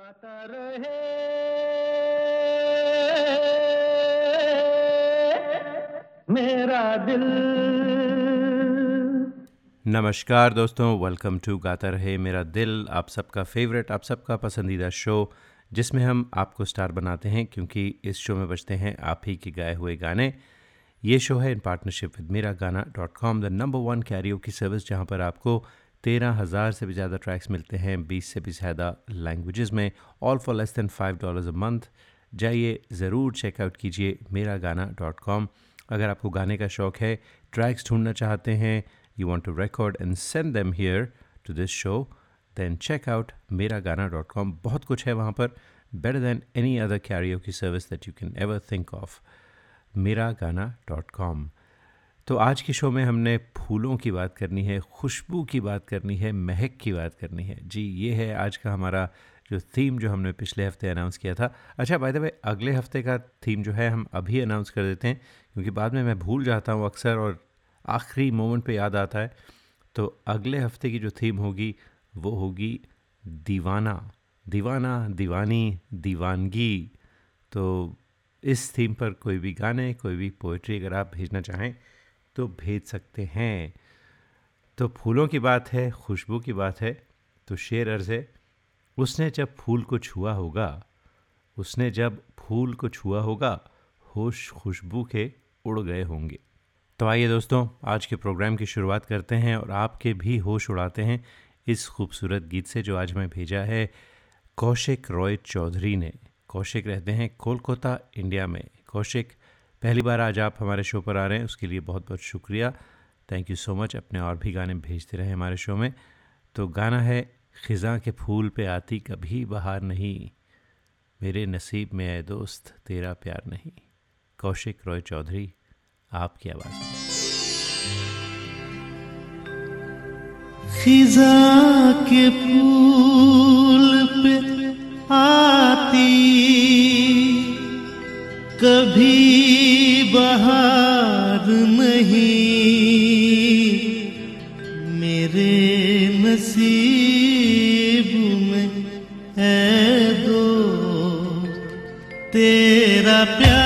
गाता रहे। मेरा दिल। नमस्कार दोस्तों वेलकम टू गाता रहे मेरा दिल, आप सबका फेवरेट आप सबका पसंदीदा शो जिसमें हम आपको स्टार बनाते हैं, क्योंकि इस शो में बजते हैं आप ही के गाए हुए गाने। ये शो है इन partnership with Mera Gaana dot com the number one karaoke की सर्विस जहाँ पर आपको तेरह हज़ार से भी ज़्यादा ट्रैक्स मिलते हैं, बीस से भी ज़्यादा लैंग्वेजेस में all for less than five dollars a month जाइए, ज़रूर चेकआउट कीजिए मेरा गाना डॉट कॉम अगर आपको गाने का शौक़ है ट्रैक्स ढूंढना चाहते हैं you want to record and send them here to this show then check out Mera Gaana dot com बहुत कुछ है वहाँ पर better than any other karaoke की service that you can ever think of Mera Gaana dot com तो आज के show में हमने फूलों की बात करनी है, खुशबू की बात करनी है, महक की बात करनी है। जी, ये है आज का हमारा जो थीम जो हमने पिछले हफ़्ते अनाउंस किया था। अच्छा बाय द वे अगले हफ़्ते का थीम जो है, हम अभी अनाउंस कर देते हैं, क्योंकि बाद में मैं भूल जाता हूँ अक्सर और आखिरी मोमेंट पे याद आता है। तो अगले हफ़्ते की जो थीम होगी, वो होगी दीवाना। दीवाना, दीवानी, दीवानगी। तो इस थीम पर कोई भी गाने, कोई भी पोइट्री अगर आप भेजना चाहें तो भेज सकते हैं। तो फूलों की बात है, खुशबू की बात है तो शेर अर्ज़ है, उसने जब फूल को छुआ होगा, उसने जब फूल को छुआ होगा, होश खुशबू के उड़ गए होंगे। तो आइए दोस्तों, आज के प्रोग्राम की शुरुआत करते हैं और आपके भी होश उड़ाते हैं इस खूबसूरत गीत से जो आज मैं भेजा है, कौशिक रॉय चौधरी ने। कौशिक रहते हैं कोलकाता, इंडिया में। कौशिक पहली बार आज आप हमारे शो पर आ रहे हैं, उसके लिए बहुत बहुत शुक्रिया। थैंक यू सो मच अपने और भी गाने भेजते रहे हमारे शो में। तो गाना है, ख़ज़ा के फूल पे आती कभी बहार नहीं। मेरे नसीब में आए दोस्त, तेरा प्यार नहीं। कौशिक रॉय चौधरी, आपकी आवाज़। खिजा के फूल पे आती कभी बहार नहीं मेरे नसीब में है दो तेरा प्यार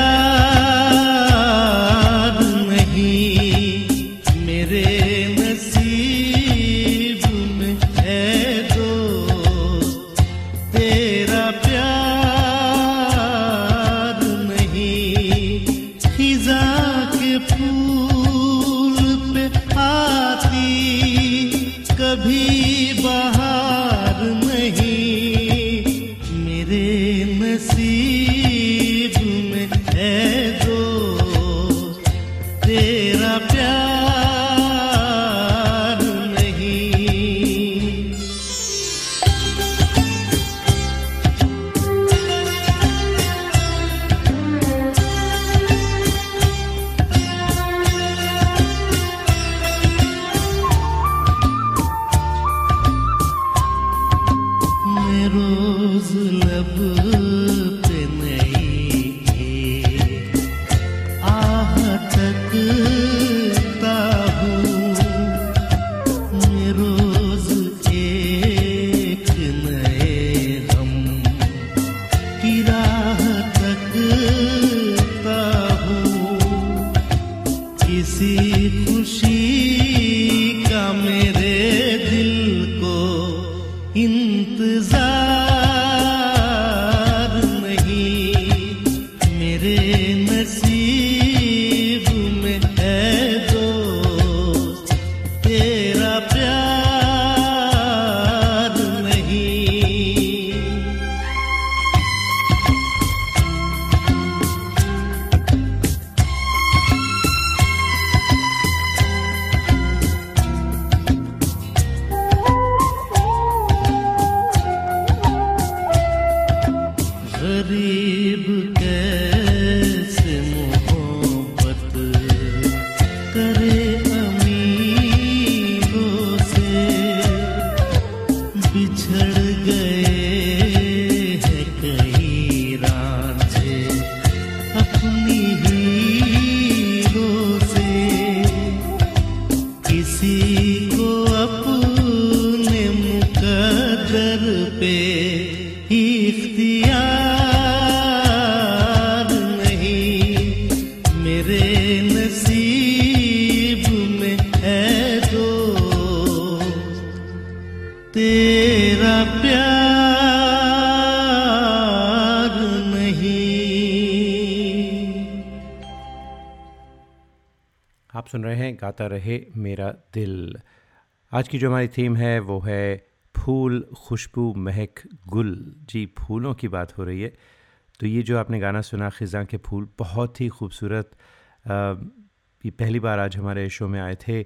गाता रहे मेरा दिल। आज की जो हमारी थीम है, वो है फूल खुशबू महक गुल। जी, फूलों की बात हो रही है। तो ये जो आपने गाना सुना, ख़ज़ा के फूल, बहुत ही खूबसूरत ये पहली बार आज हमारे शो में आए थे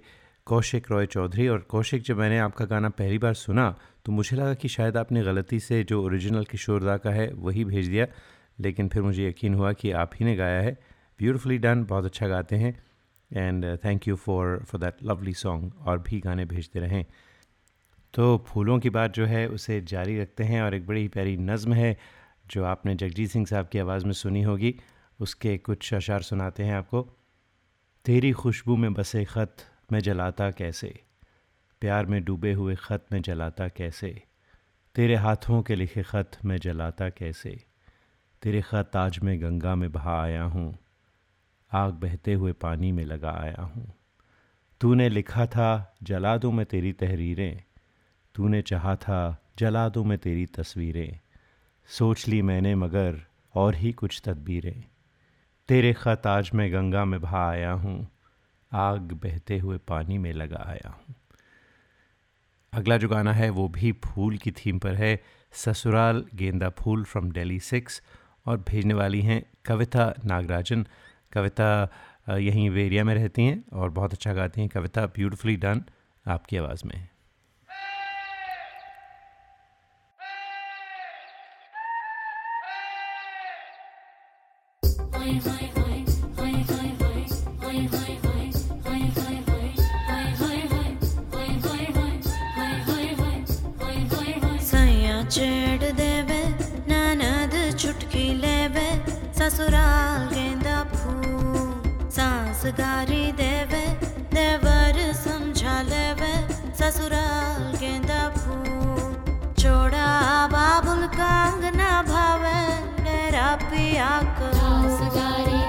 कौशिक रॉय चौधरी। और कौशिक, जब मैंने आपका गाना पहली बार सुना तो मुझे लगा कि शायद आपने गलती से जो ओरिजिनल किशोरदा का है, वही भेज दिया। लेकिन फिर मुझे यकीन हुआ कि आप ही ने गाया है। ब्यूटिफुली डन बहुत अच्छा गाते हैं। And thank you for for that lovely song और भी गाने भेजते रहें। तो फूलों की बात जो है, उसे जारी रखते हैं और एक बड़ी ही प्यारी नज़म है, जो आपने जगजीत सिंह साहब की आवाज़ में सुनी होगी। उसके कुछ अशार सुनाते हैं आपको। तेरी खुशबू में बसे ख़त मैं जलाता कैसे? प्यार में डूबे हुए ख़त में जलाता कैसे? तेरे हाथों के लिखे ख़त मैं जलाता कैसे? तेरे ख़त आज मैं गंगा में बहा आया हूँ। आग बहते हुए पानी में लगा आया हूँ। तूने लिखा था, जला दूँ मैं तेरी तहरीरें। तूने चाहा था, जला दूँ मैं तेरी तस्वीरें। सोच ली मैंने, मगर और ही कुछ तदबीरें। तेरे ख़त आज मैं गंगा में भा आया हूँ। आग बहते हुए पानी में लगा आया हूँ। अगला जो गाना है, वो भी फूल की थीम पर है। ससुराल गेंदा फूल फ्रॉम डेली सिक्स और भेजने वाली हैं कविता नागराजन। कविता यहीं वेरिया में रहती हैं और बहुत अच्छा गाती हैं कविता ब्यूटिफुली डन आपकी आवाज़ में छेड़ सास गारी देवे देवर समझा लेवे, ससुराल गेंदा फूल। छोड़ा बाबुल कांग ना भावे, मेरा पिया को। गारी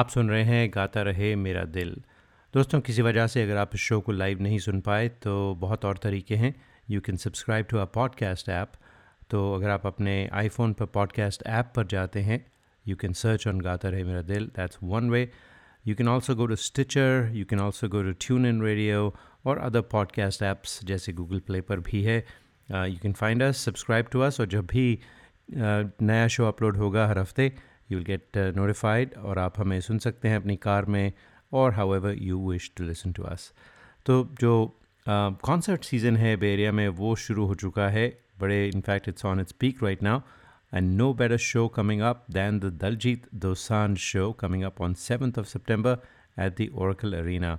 आप सुन रहे हैं गाता रहे मेरा दिल। दोस्तों किसी वजह से अगर आप इस शो को लाइव नहीं सुन पाए तो बहुत और तरीके हैं। You can subscribe to a podcast app तो अगर आप अपने आईफोन पर पॉडकास्ट ऐप पर जाते हैं यू कैन सर्च ऑन गाता रहे मेरा दिल। That's one way You can also go to Stitcher, you can also go tune in radio और अदर पॉडकास्ट ऐप्स जैसे गूगल प्ले पर भी है। You can find us subscribe to us और जब भी uh, नया शो अपलोड होगा हर हफ़्ते यू विल गेट नोटिफाइड और आप हमें सुन सकते हैं अपनी कार में और however you wish to listen to us तो जो कॉन्सर्ट सीज़न है बे एरिया में, वो शुरू हो चुका है। बड़े in fact it's on its peak right now and no better show coming up than the Daljit Dosanjh show coming up on 7th of September at the Oracle Arena.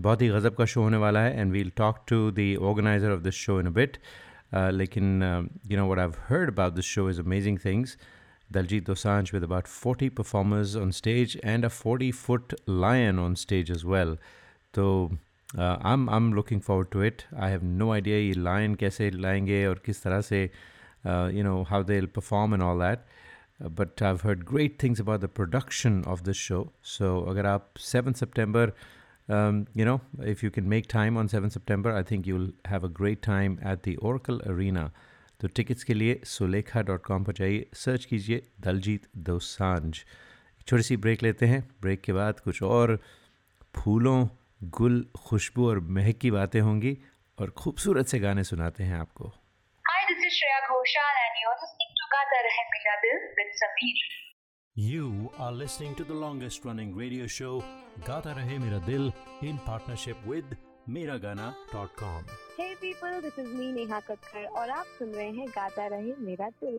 बहुत ही गज़ब का शो होने वाला है and we'll talk to the organiser of this show in a bit लेकिन you know what I have heard about this show is amazing things Daljit Dosanjh with about 40 performers on stage and a 40 foot lion on stage as well. So uh, I'm I'm looking forward to it. I have no idea ये lion कैसे लाएंगे और किस तरह से uh, you know how they'll perform and all that. Uh, but I've heard great things about the production of this show. So अगर आप 7 September um, you know if you can make time on 7 September I think you'll have a great time at the Oracle Arena. तो tickets के लिए Sulekha dot com पर जाइए search कीजिए दलजीत दोसांझ छोटी सी break लेते हैं ब्रेक के बाद कुछ और फूलों गुल खुशबू और महक की बातें होंगी और खूबसूरत से गाने सुनाते हैं आपको Hi, this is Shreya Ghoshal and you're listening to Gata Rahe Mera Dil with Sameer. You are listening to the longest running radio show Gata Rahe Mera Dil in partnership with Miragana.com. Hey people this is me Neha Kakkar और आप सुन रहे हैं गाता रहे मेरा दिल।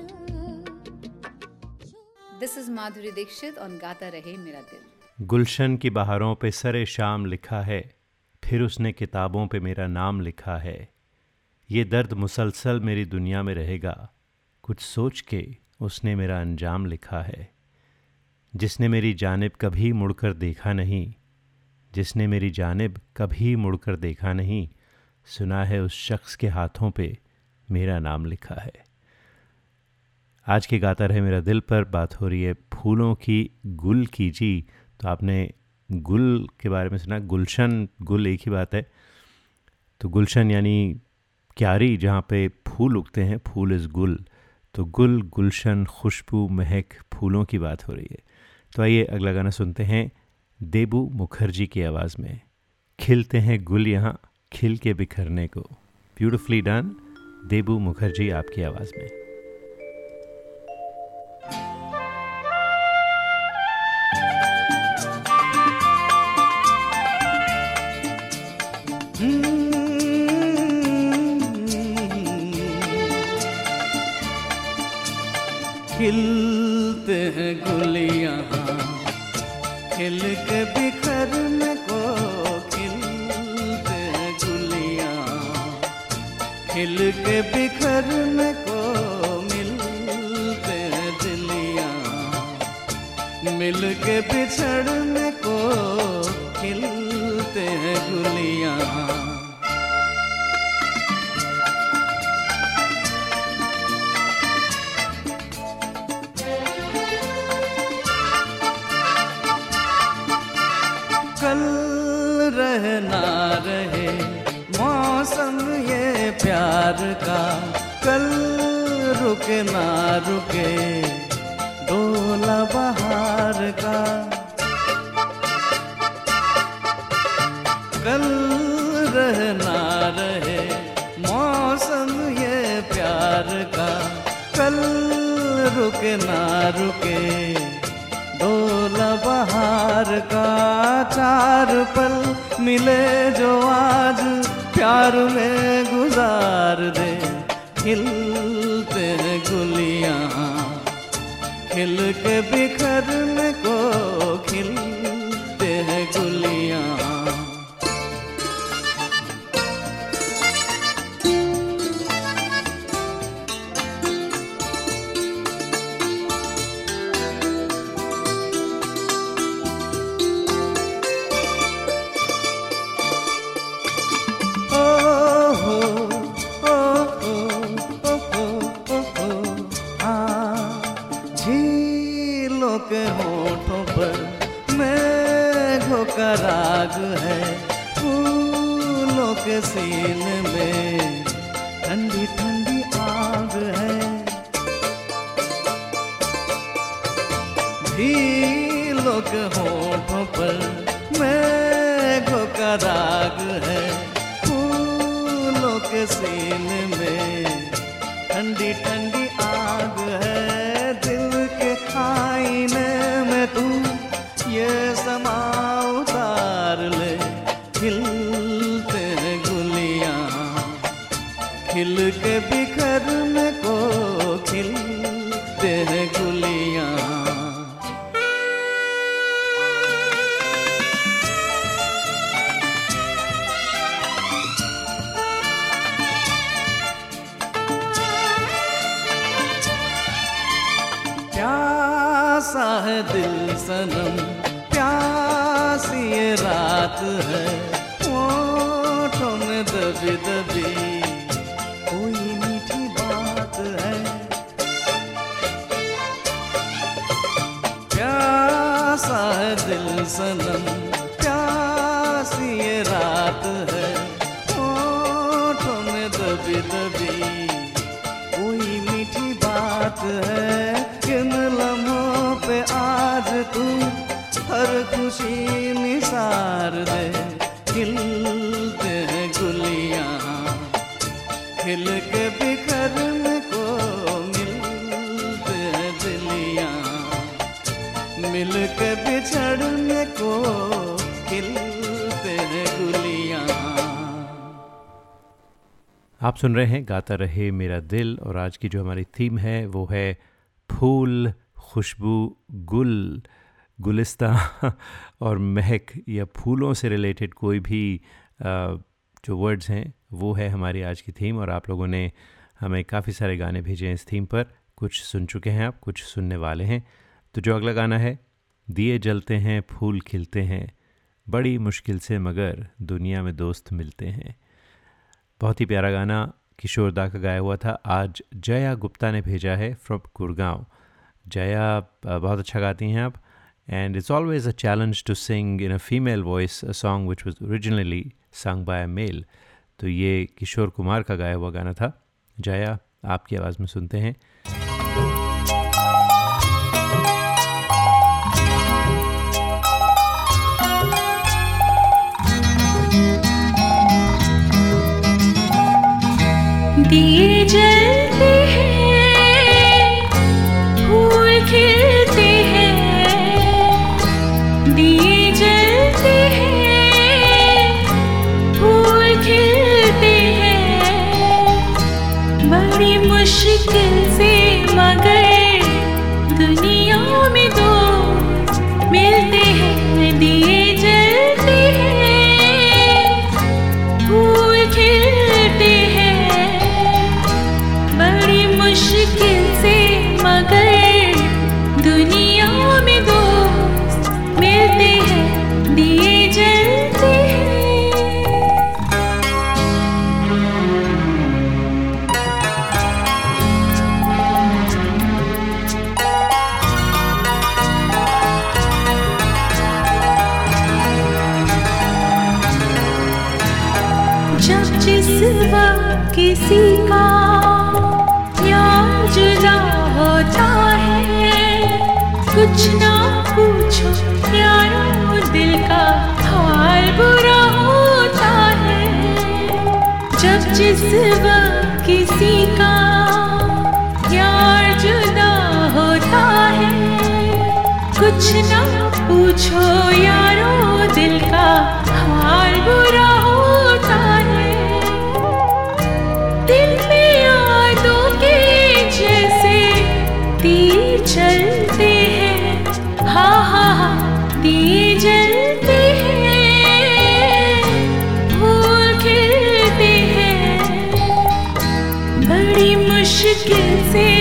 है is Madhuri Dixit on Gata Rahe Mera Dil. गुलशन की बहारों पे सरे शाम लिखा है, फिर उसने किताबों पे मेरा नाम लिखा है। ये दर्द मुसलसल मेरी दुनिया में रहेगा, कुछ सोच के उसने मेरा अंजाम लिखा है। जिसने मेरी जानब कभी मुड़कर देखा नहीं, जिसने मेरी जानब कभी मुड़कर देखा नहीं, सुना है उस शख्स के हाथों पे मेरा नाम लिखा है। आज के गाता रहे मेरा दिल पर, बात हो रही है फूलों की, गुल की। जी तो आपने गुल के बारे में सुना, गुलशन, गुल एक ही बात है। तो गुलशन यानी क्यारी, जहाँ पे फूल उगते हैं, फूल इज़ गुल। तो गुल, गुलशन, खुशबू, महक, फूलों की बात हो रही है। तो आइए अगला गाना सुनते हैं, देबू मुखर्जी की आवाज़ में। खिलते हैं गुल यहाँ, खिल के बिखरने को। ब्यूटिफुली डन, देबू मुखर्जी आपकी आवाज़ में। खिलते हैं गुलियाँ। खिल के बिखरने को खिलते हैं गुलियाँ। खिल के बिखरने को मिलते हैं दिलियाँ। मिल के बिछड़ने को खिलते हैं गुलियाँ। कल प्यार का कल रुके ना रुके, डोला बहार का। कल रहे ना रहे मौसम ये प्यार का, कल रुके ना रुके, डोला बहार का। चार पल मिले जो आज प्यार में गुजार दे खिलते हैं गुलियाँ खिल के बिखरने को खिलते प्यासा है दिल सनम, प्यासी ये रात है। होठों में दबी दबी कोई मीठी बात है। प्यासा है दिल सनम आप सुन रहे हैं गाता रहे मेरा दिल और आज की जो हमारी थीम है, वो है फूल, खुशबू, गुल, गुलिस्ता और महक या फूलों से रिलेटेड कोई भी जो वर्ड्स हैं, वो है हमारी आज की थीम और आप लोगों ने हमें काफ़ी सारे गाने भेजे हैं इस थीम पर। कुछ सुन चुके हैं आप, कुछ सुनने वाले हैं। तो जो अगला गाना है, दिए जलते हैं, फूल खिलते हैं, बड़ी मुश्किल से मगर दुनिया में दोस्त मिलते हैं। बहुत ही प्यारा गाना किशोर दा का गाया हुआ था। आज जया गुप्ता ने भेजा है फ्रॉम गुड़गांव। जया बहुत अच्छा गाती हैं आप। And it's always a challenge to sing in a female voice a song which was originally sung by a male तो ये किशोर कुमार का गाया हुआ गाना था। जया, आपकी आवाज़ में सुनते हैं। दिए पूछो यारो दिल का, हाल बुरा होता है। दिल में यादों के जैसे तीर चलते हैं। हाँ हाँ हाँ दिए जलते हैं। खिलते हैं। बड़ी मुश्किल से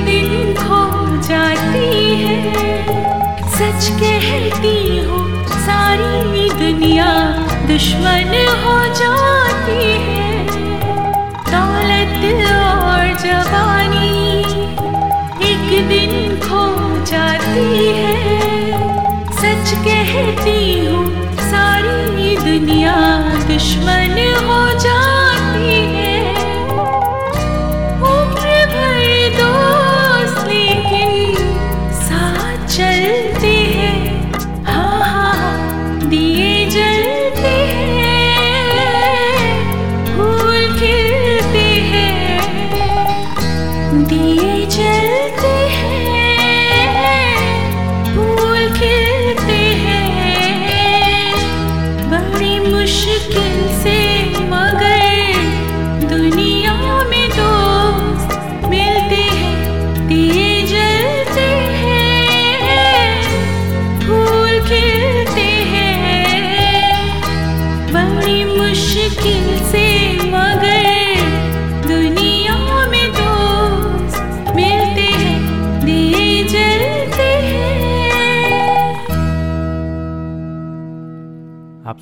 दिन खो जाती है। सच कहती हूँ, सारी दुनिया दुश्मन हो जाती है। दौलत और जवानी एक दिन खो जाती है। सच कहती हूँ, सारी दुनिया दुश्मन हो जाती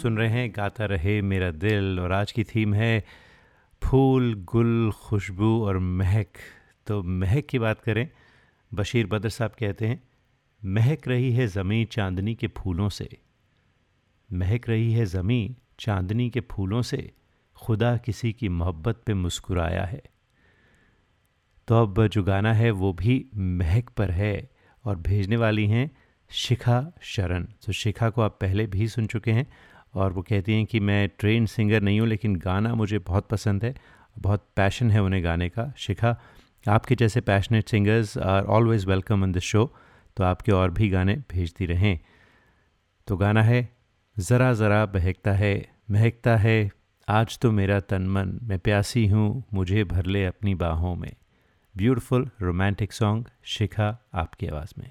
सुन रहे हैं, गाता रहे मेरा दिल और आज की थीम है फूल, गुल, खुशबू और महक। तो महक की बात करें, बशीर बद्र साहब कहते हैं, महक रही है ज़मीं चांदनी के फूलों से। महक रही है ज़मीं चांदनी के फूलों से, खुदा किसी की मोहब्बत पे मुस्कुराया है। तो अब जो गाना है वो भी महक पर है और भेजने वाली हैं शिखा शरण। तो शिखा को आप पहले भी सुन चुके हैं। और वो कहती हैं कि मैं ट्रेन सिंगर नहीं हूँ, लेकिन गाना मुझे बहुत पसंद है, बहुत पैशन है उन्हें गाने का शिखा। आपके जैसे passionate singers are always welcome in this show तो आपके और भी गाने भेजती रहें। तो गाना है, ज़रा ज़रा बहकता है, महकता है, आज तो मेरा तन मन, मैं प्यासी हूँ, मुझे भर ले अपनी बाहों में। ब्यूटीफुल रोमांटिक सॉन्ग, शिखा आपकी आवाज़ में।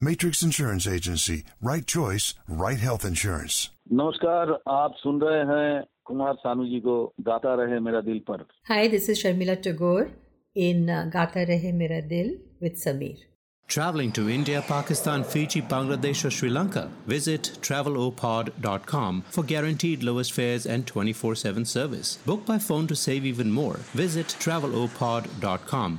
Matrix Insurance Agency. Right choice, right health insurance. नमस्कार आप सुन रहे हैं कुमार सानू जी को गाता रहे मेरा दिल पर Hi, this is Sharmila Tagore in uh, Gata Rahe Mera Dil with Sameer. Traveling to India, Pakistan, Fiji, Bangladesh, or Sri Lanka? Visit travelopod.com for guaranteed lowest fares and 24 7 service. Book by phone to save even more. Visit travelopod.com.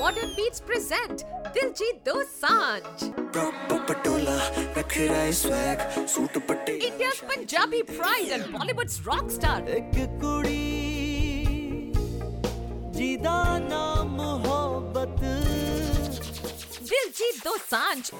Modern Beats present Diljit Dosanjh. India's Punjabi pride and Bollywood's rock star. Diljit Dosanjh.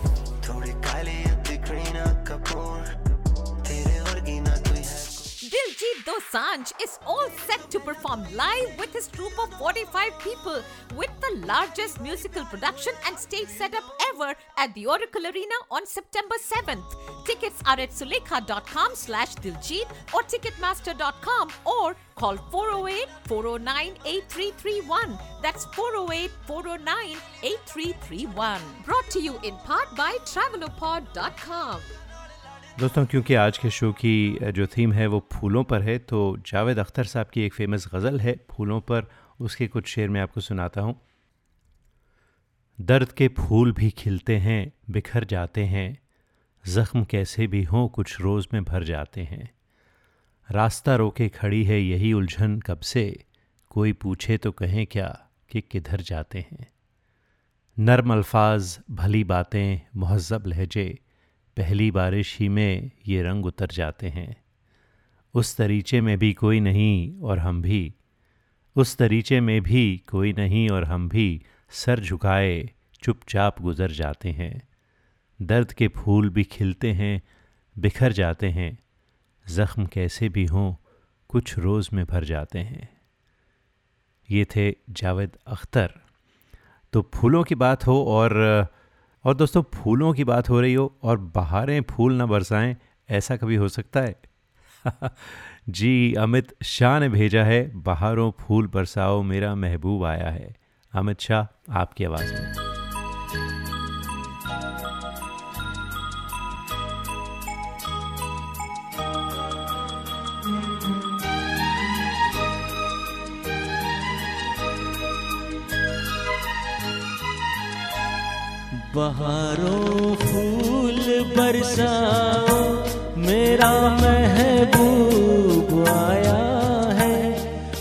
Diljit Dosanjh is all set to perform live with his troupe of 45 people with the largest musical production and stage setup ever at the Oracle Arena on September 7th. Tickets are at sulekha.com slash Diljit or ticketmaster.com or call 408-409-8331. That's 408-409-8331. Brought to you in part by travelopod.com. दोस्तों, क्योंकि आज के show की जो theme है वो फूलों पर है तो जावेद अख्तर साहब की एक फ़ेमस गज़ल है, फूलों पर। उसके कुछ शेर मैं आपको सुनाता हूँ। दर्द के फूल भी खिलते हैं, बिखर जाते हैं। ज़ख्म कैसे भी हों, कुछ रोज़ में भर जाते हैं। रास्ता रोके खड़ी है यही उलझन कब से? कोई पूछे तो कहें क्या कि किधर जाते हैं? नर्म अल्फाज, भली बातें, महज़ब लहजे। पहली बारिश ही में ये रंग उतर जाते हैं। उस तरीचे में भी कोई नहीं और हम भी। उस तरीचे में भी कोई नहीं और हम भी सर झुकाए, चुपचाप गुज़र जाते हैं। दर्द के फूल भी खिलते हैं, बिखर जाते हैं। ज़ख्म कैसे भी हों, कुछ रोज़ में भर जाते हैं। ये थे जावेद अख्तर। तो फूलों की बात हो और और दोस्तों, फूलों की बात हो रही हो और बाहरें फूल ना बरसाएँ, ऐसा कभी हो सकता है? जी, अमित शाह ने भेजा है, बाहरों फूल बरसाओ मेरा महबूब आया है। अमित शाह, आपकी आवाज़ में। बहारों फूल बरसा, मेरा महबूब आया है,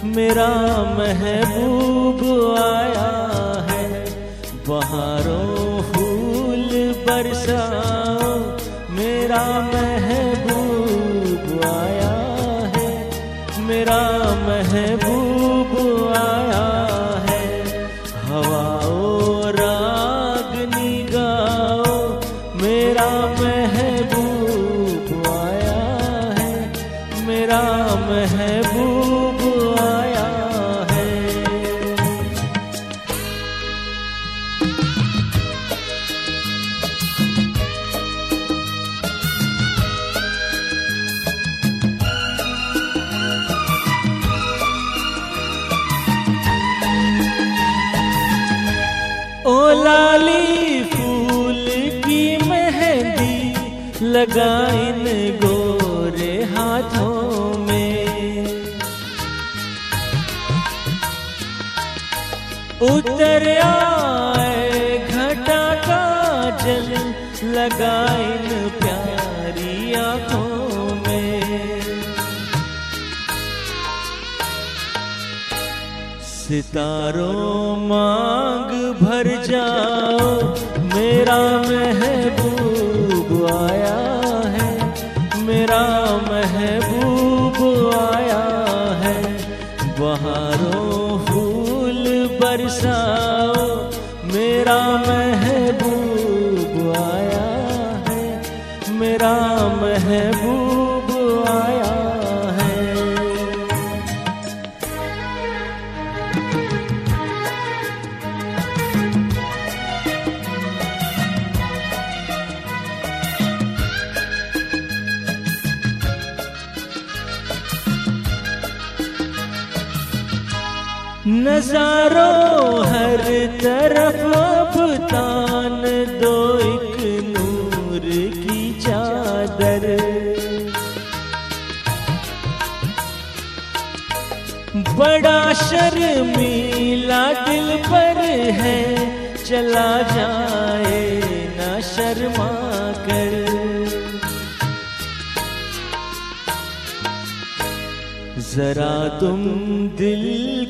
मेरा महबूब आया है। बहारों फूल बरसाओ मेरा लगा इन गोरे हाथों में। उतर आए घटा का जल लगा इन प्यारी आँखों में। सितारों मांग भर जाओ, मेरा महबूब है मेरा महबूब आया है। बहारों फूल बरसाओ मेरा महबूब आया है। मेरा महबूब नजारों हर तरफ़ अब तान दो एक नूर की चादर। बड़ा शर्मीला दिल पर है, चला जाए ना शर्मा। जरा तुम दिल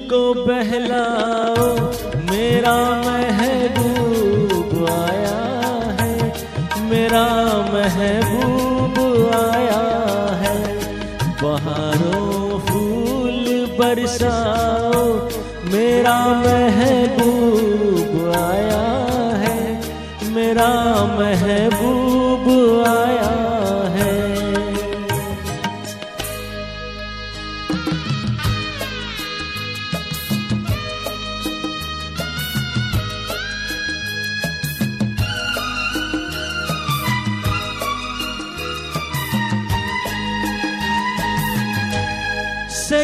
को बहलाओ, मेरा महबूब आया है, मेरा महबूब आया है। बहारों फूल बरसाओ, मेरा महबूब आया है, मेरा महबूब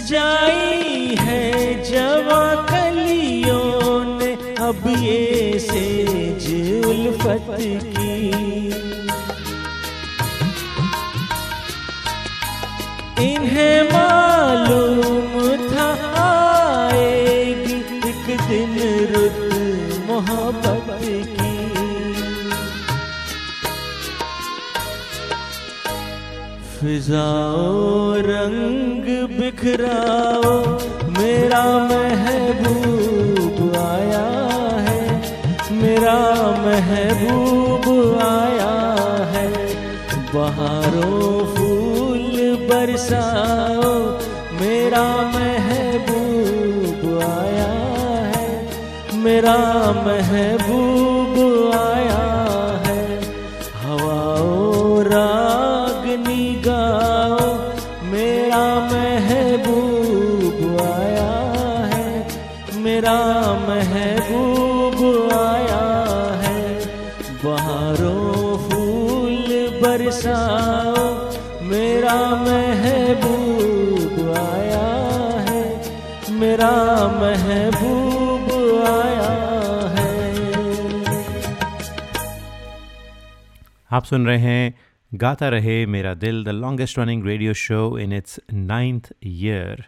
सजाई है जवा कलियों ने अब ये सेज उल्फत की। इन्हें मालूम था आएगी एक दिन रुत मोहब्बत की। फिजाओ रंग बिखराओ, मेरा महबूब आया है। मेरा महबूब आया है। बहारों फूल बरसाओ, मेरा महबूब आया है। मेरा महबूब बरसाओ, मेरा महबूब आया है, मेरा महबूब आया है। आप सुन रहे हैं, Gata Rahe Mera Dil the longest running radio show in its ninth year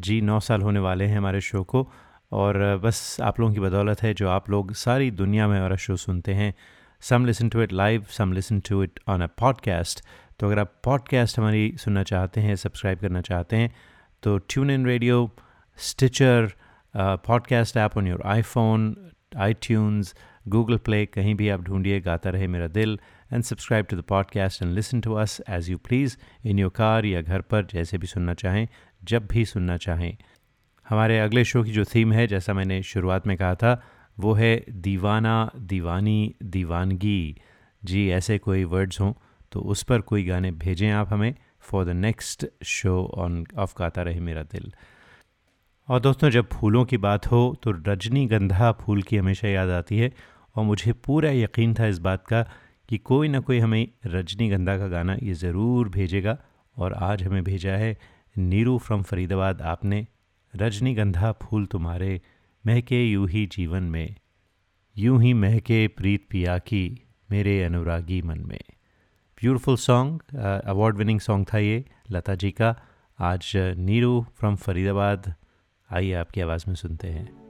जी, नौ साल होने वाले हैं हमारे शो को, और बस आप लोगों की बदौलत है जो आप लोग सारी दुनिया में हमारा शो सुनते हैं। Some listen to it live some listen to it on a podcast तो अगर आप पॉडकास्ट हमारी सुनना चाहते हैं सब्सक्राइब करना चाहते हैं तो tune in radio Stitcher podcast app on your iPhone iTunes Google Play कहीं भी आप ढूंढिए, Gata Rahe Mera Dil and subscribe to the podcast and listen to us as you please in your car या घर पर, जैसे भी सुनना चाहें, जब भी सुनना चाहें। हमारे अगले शो की जो थीम है, जैसा मैंने शुरुआत में कहा था वो है दीवाना, दीवानी, दीवानगी। जी, ऐसे कोई वर्ड्स हों तो उस पर कोई गाने भेजें आप हमें for the next show on of Gata Rahe Mera दिल। और दोस्तों, जब फूलों की बात हो तो रजनीगंधा फूल की हमेशा याद आती है, और मुझे पूरा यकीन था इस बात का कि कोई ना कोई हमें रजनीगंधा का गाना ये ज़रूर भेजेगा, और आज हमें भेजा है नीरू फ्रॉम फरीदाबाद। आपने रजनीगंधा फूल तुम्हारे महके यूँ ही जीवन में, यूँ ही महके प्रीत पिया की मेरे अनुरागी मन में। Beautiful song award winning song था ये, लता जी का। आज नीरू फ्रॉम फरीदाबाद, आइए आपकी आवाज़ में सुनते हैं।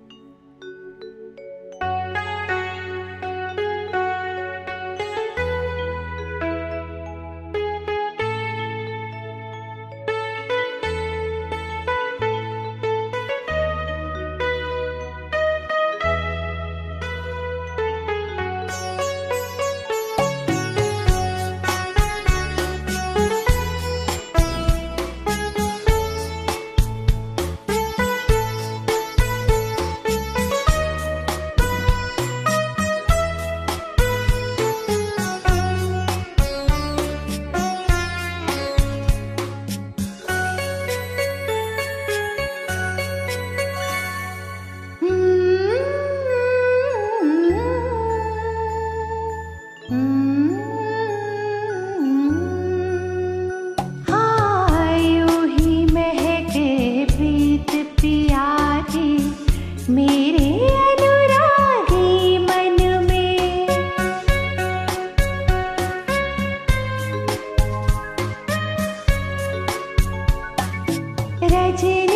रजनीगंधा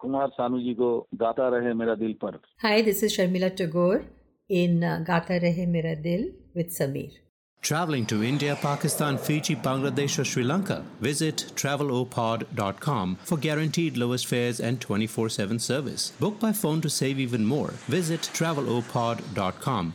कुमार सानू जी को गाता रहे मेरा दिल पर Hi, this is Sharmila Tagore in uh, Gata Rahe Mera Dil with Sameer. Traveling to India, Pakistan, Fiji, Bangladesh, or Sri Lanka? Visit travelopod.com for guaranteed lowest fares and 24 7 service. Book by phone to save even more. Visit travelopod.com.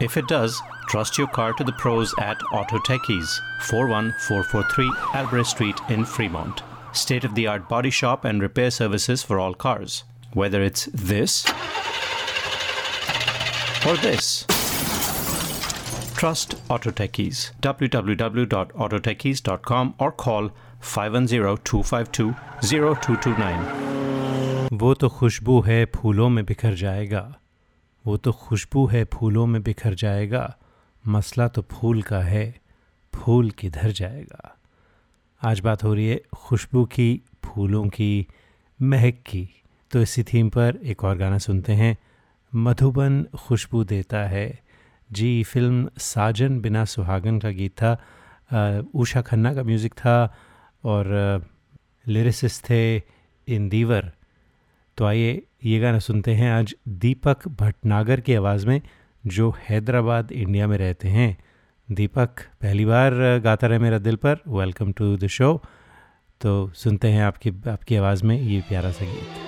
If it does, trust your car to the pros at Auto Techies, 41443 Albrecht Street in Fremont. State of the art body shop and repair services for all cars. Whether it's this or this. Trust Auto Techies. www.autotechies.com or call 510-252-0229. वो तो खुशबू है फूलों में बिखर जाएगा वो तो खुशबू है फूलों में बिखर जाएगा, मसला तो फूल का है, फूल किधर जाएगा। आज बात हो रही है खुशबू की, फूलों की, महक की। तो इसी थीम पर एक और गाना सुनते हैं। मधुबन खुशबू देता है। जी, फ़िल्म साजन बिना सुहागन का गीत था। उषा खन्ना का म्यूज़िक था और लिरिसिस्ट थे इंदीवर। तो आइए ये गाना सुनते हैं आज दीपक भटनागर की आवाज़ में, जो हैदराबाद, इंडिया में रहते हैं। दीपक, पहली बार गाता रहे मेरा दिल पर। वेलकम टू द शो तो सुनते हैं आपकी आपकी आवाज़ में ये प्यारा सा गीत।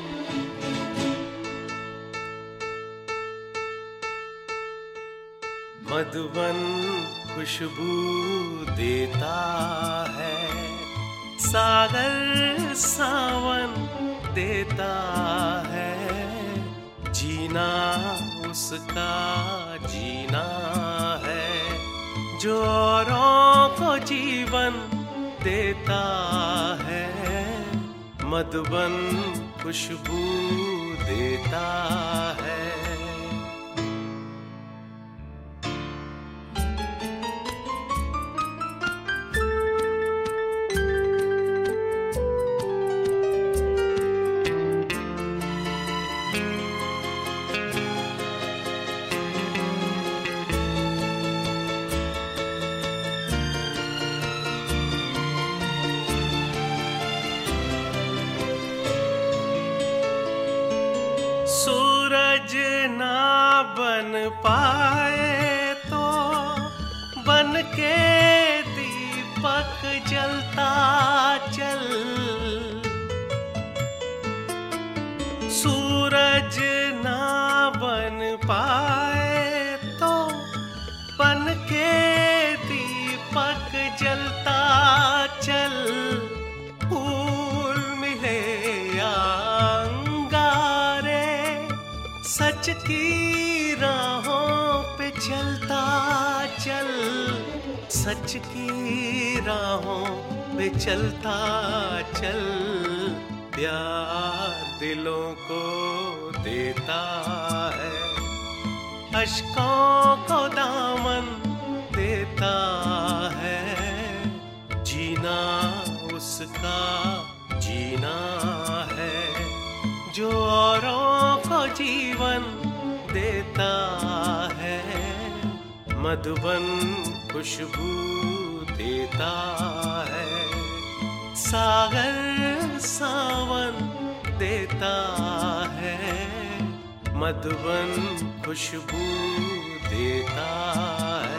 मधुबन खुशबू देता है, सागर सावन देता है। जीना उसका जीना है। जो औरों को जीवन देता है मधुबन खुशबू देता है। जलता चलता, चल, प्यार दिलों को देता है। अशकों को दामन देता है। जीना उसका जीना है। जो औरों को जीवन देता है, मधुबन खुशबू देता है। सागर सावन देता है मधुबन खुशबू देता है।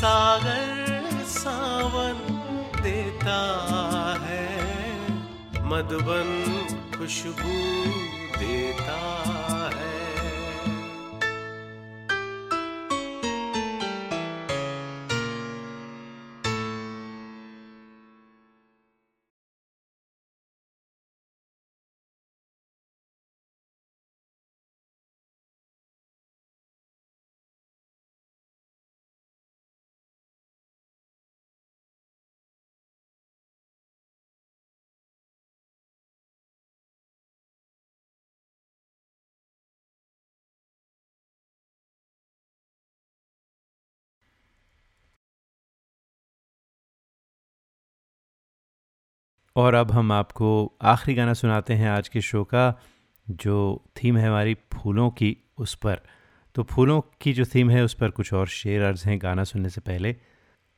सागर सावन देता है मधुबन खुशबू देता है। और अब हम आपको आखिरी गाना सुनाते हैं आज के शो का, जो थीम है हमारी फूलों की उस पर। तो फूलों की जो थीम है उस पर कुछ और शेर अर्ज़ हैं गाना सुनने से पहले।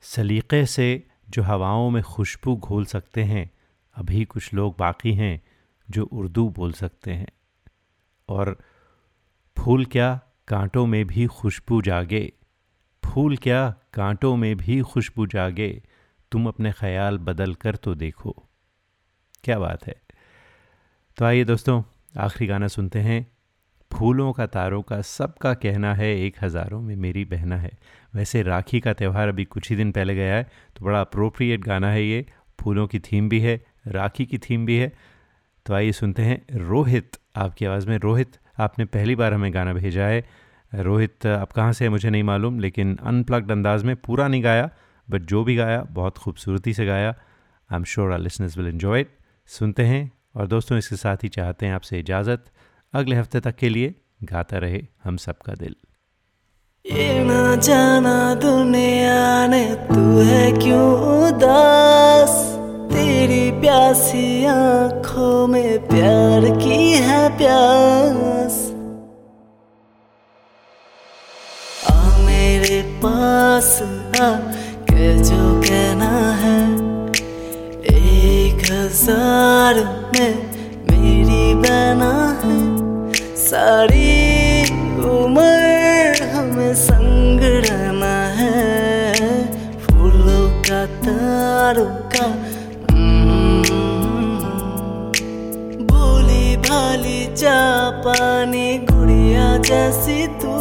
सलीक़े से जो हवाओं में खुशबू घोल सकते हैं, अभी कुछ लोग बाकी हैं जो उर्दू बोल सकते हैं। और फूल क्या कांटों में भी खुशबू जागे? फूल क्या कांटों में भी खुशबू जागे? तुम अपने ख्याल बदल कर तो देखो। क्या बात है? तो आइए दोस्तों, आखिरी गाना सुनते हैं। फूलों का तारों का सबका कहना है, एक हज़ारों में मेरी बहना है। वैसे राखी का त्यौहार अभी कुछ ही दिन पहले गया है तो बड़ा अप्रोप्रिएट गाना है ये। फूलों की थीम भी है, राखी की थीम भी है। तो आइए सुनते हैं रोहित, आपकी आवाज़ में। रोहित, आपने पहली बार हमें गाना भेजा है। रोहित, आप कहाँ से है मुझे नहीं मालूम, लेकिन अनप्लग्ड अंदाज में पूरा नहीं गाया, बट जो भी गाया, बहुत खूबसूरती से गाया। I am sure our listeners will enjoy it सुनते हैं और दोस्तों, इसके साथ ही चाहते हैं आपसे इजाज़त। अगले हफ़्ते तक के लिए गाता रहे हम सबका दिल। ये ना जाना दुनिया ने, तू है क्यों उदास? तेरी प्यासी आँखों में प्यार की है प्यास। आ मेरे पास आ के जो कहना है। हज़ार में मेरी बना है। सारी उम्र हमें संग रहना है। फूलों का तारों का भोली भाली जा पानी गुड़िया जैसी तू।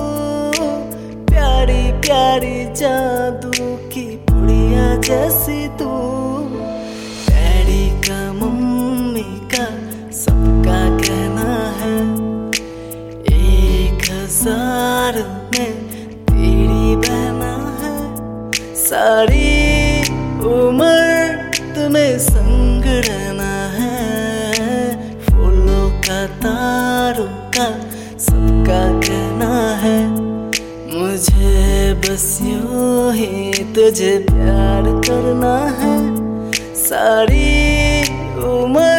प्यारी प्यारी जादू की गुड़िया जैसी तू। सारी उम्र तुम्हें संग रहना है। फूलों का, तारों का सबका कहना है। मुझे बस यूँ ही तुझे प्यार करना है। सारी उम्र